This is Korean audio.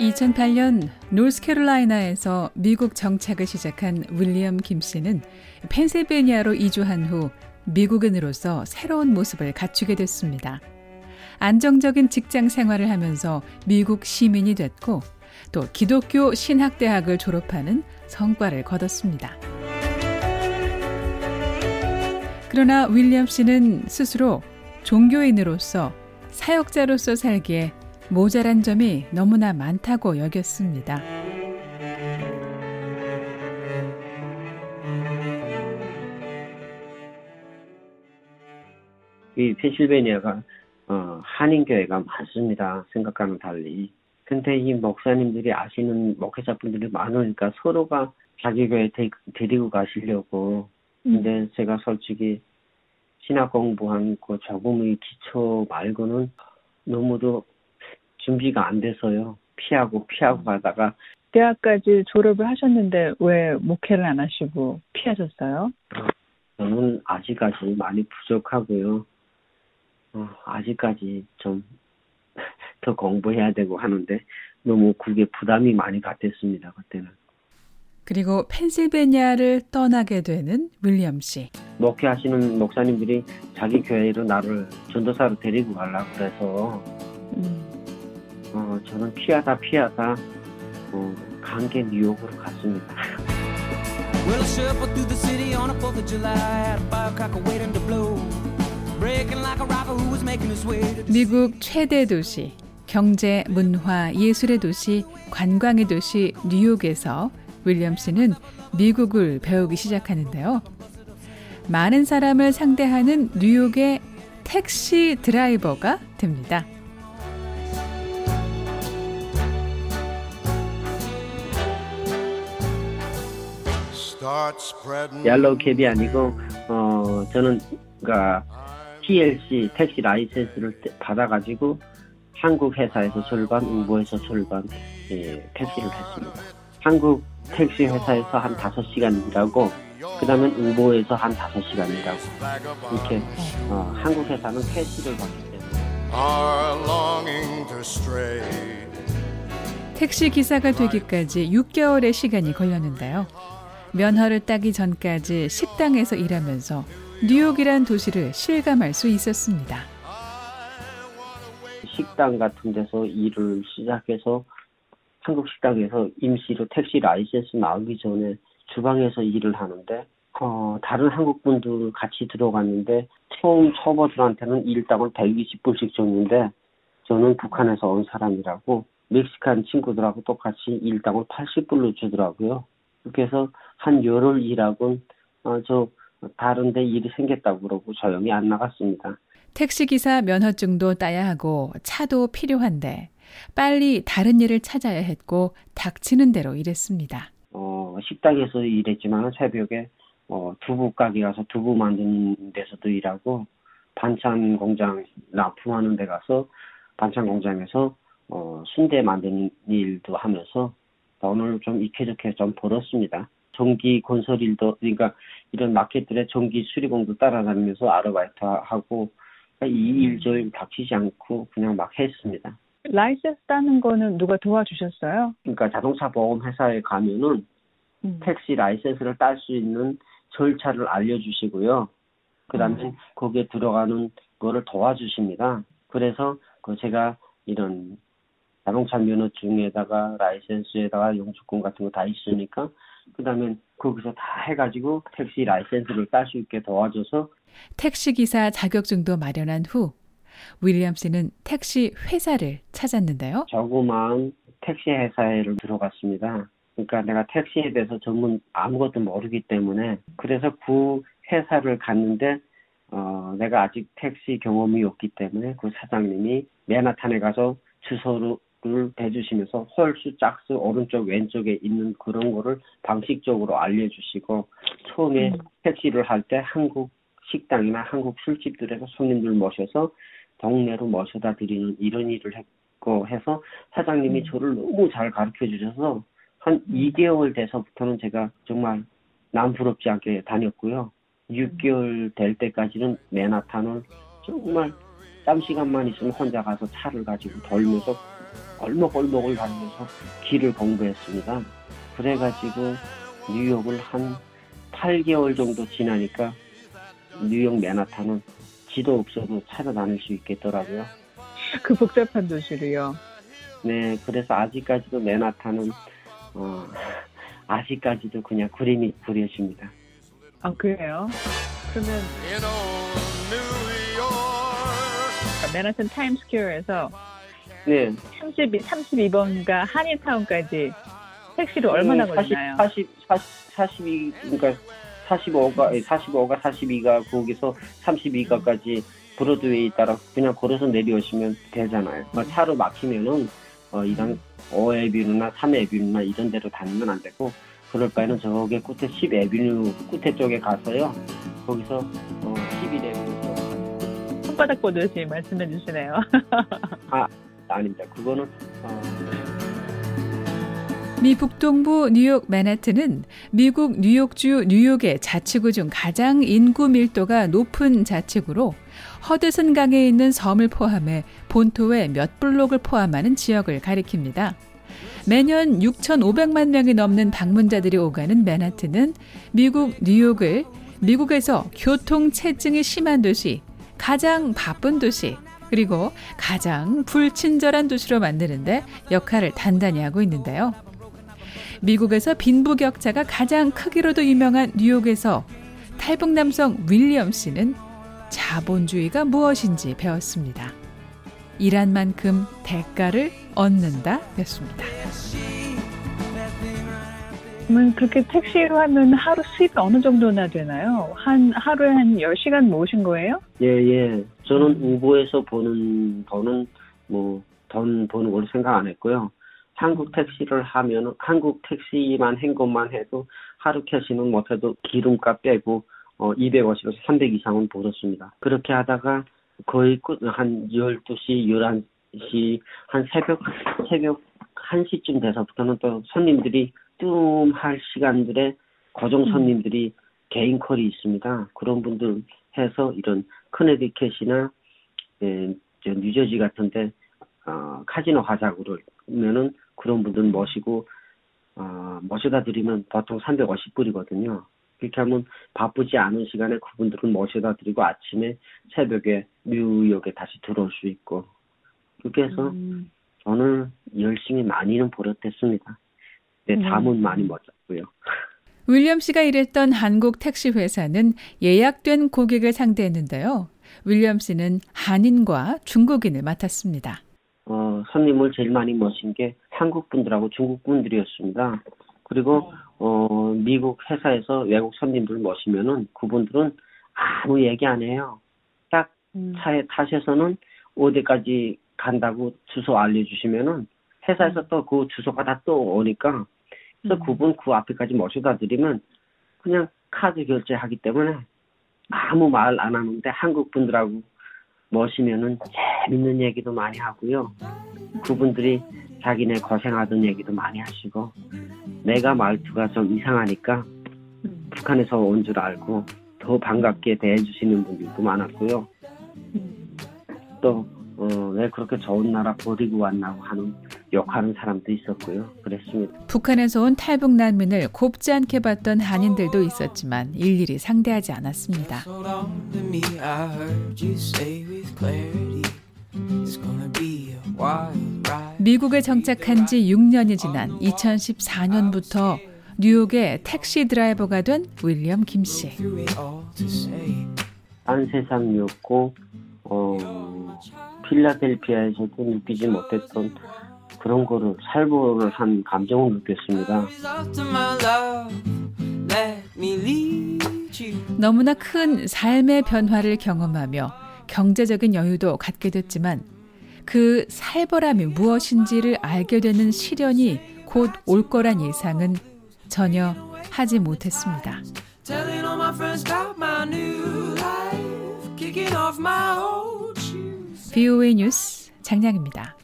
2008년 노스캐롤라이나에서 미국 정착을 시작한 윌리엄 김 씨는 펜실베니아로 이주한 후 미국인으로서 새로운 모습을 갖추게 됐습니다. 안정적인 직장 생활을 하면서 미국 시민이 됐고 또 기독교 신학대학을 졸업하는 성과를 거뒀습니다. 그러나 윌리엄 씨는 스스로 종교인으로서 사역자로서 살기에 모자란 점이 너무나 많다고 여겼습니다. 이 펜실베니아가 어, 한인교회가 많습니다. 생각과는 달리. 근데 이 목사님들이 아시는 목회자분들이 많으니까 서로가 자기 교회 데, 데리고 가시려고. 근데 음. 제가 솔직히 신학 공부한 그 조금의 기초 말고는 너무도 준비가 안 돼서요. 피하고 피하고 가다가 대학까지 졸업을 하셨는데 왜 목회를 안 하시고 피하셨어요? 저는 아직까지 많이 부족하고요. 어, 아직까지 좀 더 공부해야 되고 하는데 너무 그게 부담이 많이 갔댔습니다 그때는. 그리고 펜실베니아를 떠나게 되는 윌리엄 씨. 목회하시는 목사님들이 자기 교회로 나를 전도사로 데리고 가려고 그래서 음. 어, 저는 피하다 피하다 어, 관계 뉴욕으로 갔습니다. 미국 최대 도시, 경제, 문화, 예술의 도시, 관광의 도시 뉴욕에서 윌리엄 씨는 미국을 배우기 시작하는데요. 많은 사람을 상대하는 뉴욕의 택시 드라이버가 됩니다. 얄로우 캡이 아니고 어 저는 그러니까 TLC 택시 라이센스를 받아가지고 한국 회사에서 절반, 응보에서 절반 예, 택시를 했습니다. 한국 택시 회사에서 한 5시간 일하고 그 다음에 응보에서 한 5시간 일하고 이렇게 어, 한국 회사는 캐시를 받기 때문에 택시 기사가 되기까지 6개월의 시간이 걸렸는데요. 면허를 따기 전까지 식당에서 일하면서 뉴욕이란 도시를 실감할 수 있었습니다. 식당 같은 데서 일을 시작해서 한국 식당에서 임시로 택시 라이센스 나오기 전에 주방에서 일을 하는데 어, 다른 한국 분들 같이 들어갔는데 처음 초보들한테는 일당을 120불씩 줬는데 저는 북한에서 온 사람이라고 멕시칸 친구들하고 똑같이 일당을 80불로 주더라고요. 해서 한 열흘 일하고 어, 저 다른 데 일이 생겼다고 그러고 조용히 안 나갔습니다. 택시기사 면허증도 따야 하고 차도 필요한데 빨리 다른 일을 찾아야 했고 닥치는 대로 일했습니다. 어, 식당에서 일했지만 새벽에 어, 두부 가게 가서 두부 만드는 데서도 일하고 반찬 공장 납품하는 데 가서 반찬 공장에서 어, 순대 만드는 일도 하면서 돈을 좀 익혀좋게 좀 벌었습니다. 전기 건설 일도 그러니까 이런 마켓들의 전기 수리공도 따라다니면서 아르바이트 하고 그러니까 이일 저일 닥치지 않고 그냥 막 했습니다. 라이센스 따는 거는 누가 도와주셨어요? 그러니까 자동차 보험 회사에 가면은 음. 택시 라이센스를 딸 수 있는 절차를 알려주시고요. 그다음에 음. 거기에 들어가는 거를 도와주십니다. 그래서 그 제가 이런 자동차 면허증에다가 라이센스에다가 영주권 같은 거 다 있으니까 그다음에 거기서 다 해가지고 택시 라이센스를 딸 수 있게 도와줘서 택시 기사 자격증도 마련한 후 윌리엄 씨는 택시 회사를 찾았는데요. 조그마한 택시 회사에를 들어갔습니다. 그러니까 내가 택시에 대해서 전문 아무것도 모르기 때문에 그래서 그 회사를 갔는데 어, 내가 아직 택시 경험이 없기 때문에 그 사장님이 맨하탄에 가서 주소 를 해주시면서 홀수, 짝수, 오른쪽, 왼쪽에 있는 그런 거를 방식적으로 알려주시고 처음에 음. 택시를 할 때 한국 식당이나 한국 술집들에서 손님들 모셔서 동네로 모셔다 드리는 이런 일을 했고 해서 사장님이 음. 저를 너무 잘 가르쳐 주셔서 한 2개월 돼서부터는 제가 정말 남부럽지 않게 다녔고요. 6개월 될 때까지는 맨하탄을 정말 짬 시간만 있으면 혼자 가서 차를 가지고 돌면서 얼먹얼먹을 다니면서 길을 공부했습니다. 그래가지고 뉴욕을 한 8개월 정도 지나니까 뉴욕 맨하탄은 지도 없어도 찾아다닐 수 있겠더라고요. 그 복잡한 도시를요. 네, 그래서 아직까지도 맨하탄은 어, 아직까지도 그냥 그림이 그려집니다. 아 그래요? 그러면 York. 맨하튼 타임스퀘어에서 네, 32, 32번가 한인타운까지 택시로 얼마나 네, 걸리나요? 40, 40, 42, 그러니까 45가, 45가 42가 거기서 32가까지 브로드웨이 따라 그냥 걸어서 내려오시면 되잖아요. 뭐 차로 막히면은 어, 이런 5에비뉴나 3에비뉴나 이런 데로 다니면 안 되고 그럴 바에는 저기 끝에 10에비뉴 끝에 쪽에 가서요. 거기서 어, 11에비뉴 쪽. 손바닥 보듯이 말씀해 주시네요. 아 닙니다. 그거는 어, 미 북동부 뉴욕 맨하튼은 미국 뉴욕주 뉴욕의 자치구 중 가장 인구 밀도가 높은 자치구로 허드슨 강에 있는 섬을 포함해 본토의 몇 블록을 포함하는 지역을 가리킵니다. 매년 6,500만 명이 넘는 방문자들이 오가는 맨하튼은 미국 뉴욕을 미국에서 교통 체증이 심한 도시, 가장 바쁜 도시, 그리고 가장 불친절한 도시로 만드는데 역할을 단단히 하고 있는데요. 미국에서 빈부격차가 가장 크기로도 유명한 뉴욕에서 탈북 남성 윌리엄 씨는 자본주의가 무엇인지 배웠습니다. 일한 만큼 대가를 얻는다 였습니다. 그러면 그렇게 택시로 하면 하루 수입이 어느 정도나 되나요? 한 하루에 한 10시간 모으신 거예요? 예, 예. 저는 우버에서 보는 돈은 뭐 돈 버는 걸로 생각 안 했고요. 한국 택시를 하면은 한국 택시만 한 것만 해도 하루 캐시는 못해도 기름값 빼고 어 250에서 300 이상은 벌었습니다. 그렇게 하다가 거의 끝- 한 12시, 11시, 한 새벽, 새벽 1시쯤 돼서부터는 또 손님들이 뜸할 시간들에 고정 손님들이 개인 컬이 있습니다. 그런 분들 해서 이런 커네디켓이나 예, 저 뉴저지 같은데 어, 카지노 그러면은 그런 분들 모시고 어, 모셔다 드리면 보통 350불이거든요. 그렇게 하면 바쁘지 않은 시간에 그분들은 모셔다 드리고 아침에 새벽에 뉴욕에 다시 들어올 수 있고 그렇게 해서 음, 저는 열심히 많이는 벌었댔습니다. 내 음. 잠은 많이 못 잤고요. 윌리엄 씨가 일했던 한국 택시 회사는 예약된 고객을 상대했는데요. 윌리엄 씨는 한인과 중국인을 맡았습니다. 어, 손님을 제일 많이 모신 게 한국 분들하고 중국 분들이었습니다. 그리고 어, 미국 회사에서 외국 손님들 모시면은 그분들은 아무 얘기 안 해요. 딱 음. 차에 타셔서는 어디까지 간다고 주소 알려주시면은 회사에서 또 그 주소가 다 또 오니까 그래서 음. 그분 그 앞에까지 모셔다 드리면 그냥 카드 결제하기 때문에 아무 말 안 하는데 한국 분들하고 모시면은 재밌는 얘기도 많이 하고요. 그분들이 자기네 고생하던 얘기도 많이 하시고 내가 말투가 좀 이상하니까 음. 북한에서 온 줄 알고 더 반갑게 대해주시는 분들도 많았고요. 음. 또, 어, 왜 그렇게 좋은 나라 버리고 왔나고 하는 욕하는 사람도 있었고요. 그랬습니다. 북한에서 온 탈북 난민을 곱지 않게 봤던 한인들도 있었지만 일일이 상대하지 않았습니다. 미국에 정착한 지 6년이 지난 2014년부터 뉴욕의 택시 드라이버가 된 윌리엄 김 씨. 딴 세상이었고, 어, 필라델피아에서도 느끼지 못했던 그런 거를 살벌을 한 감정을 느꼈습니다. 너무나 큰 삶의 변화를 경험하며 경제적인 여유도 갖게 됐지만 그 살벌함이 무엇인지를 알게 되는 시련이 곧 올 거란 예상은 전혀 하지 못했습니다. Telling all my friends about my new life. Kicking off my old shoes. VOA 뉴스 장량입니다.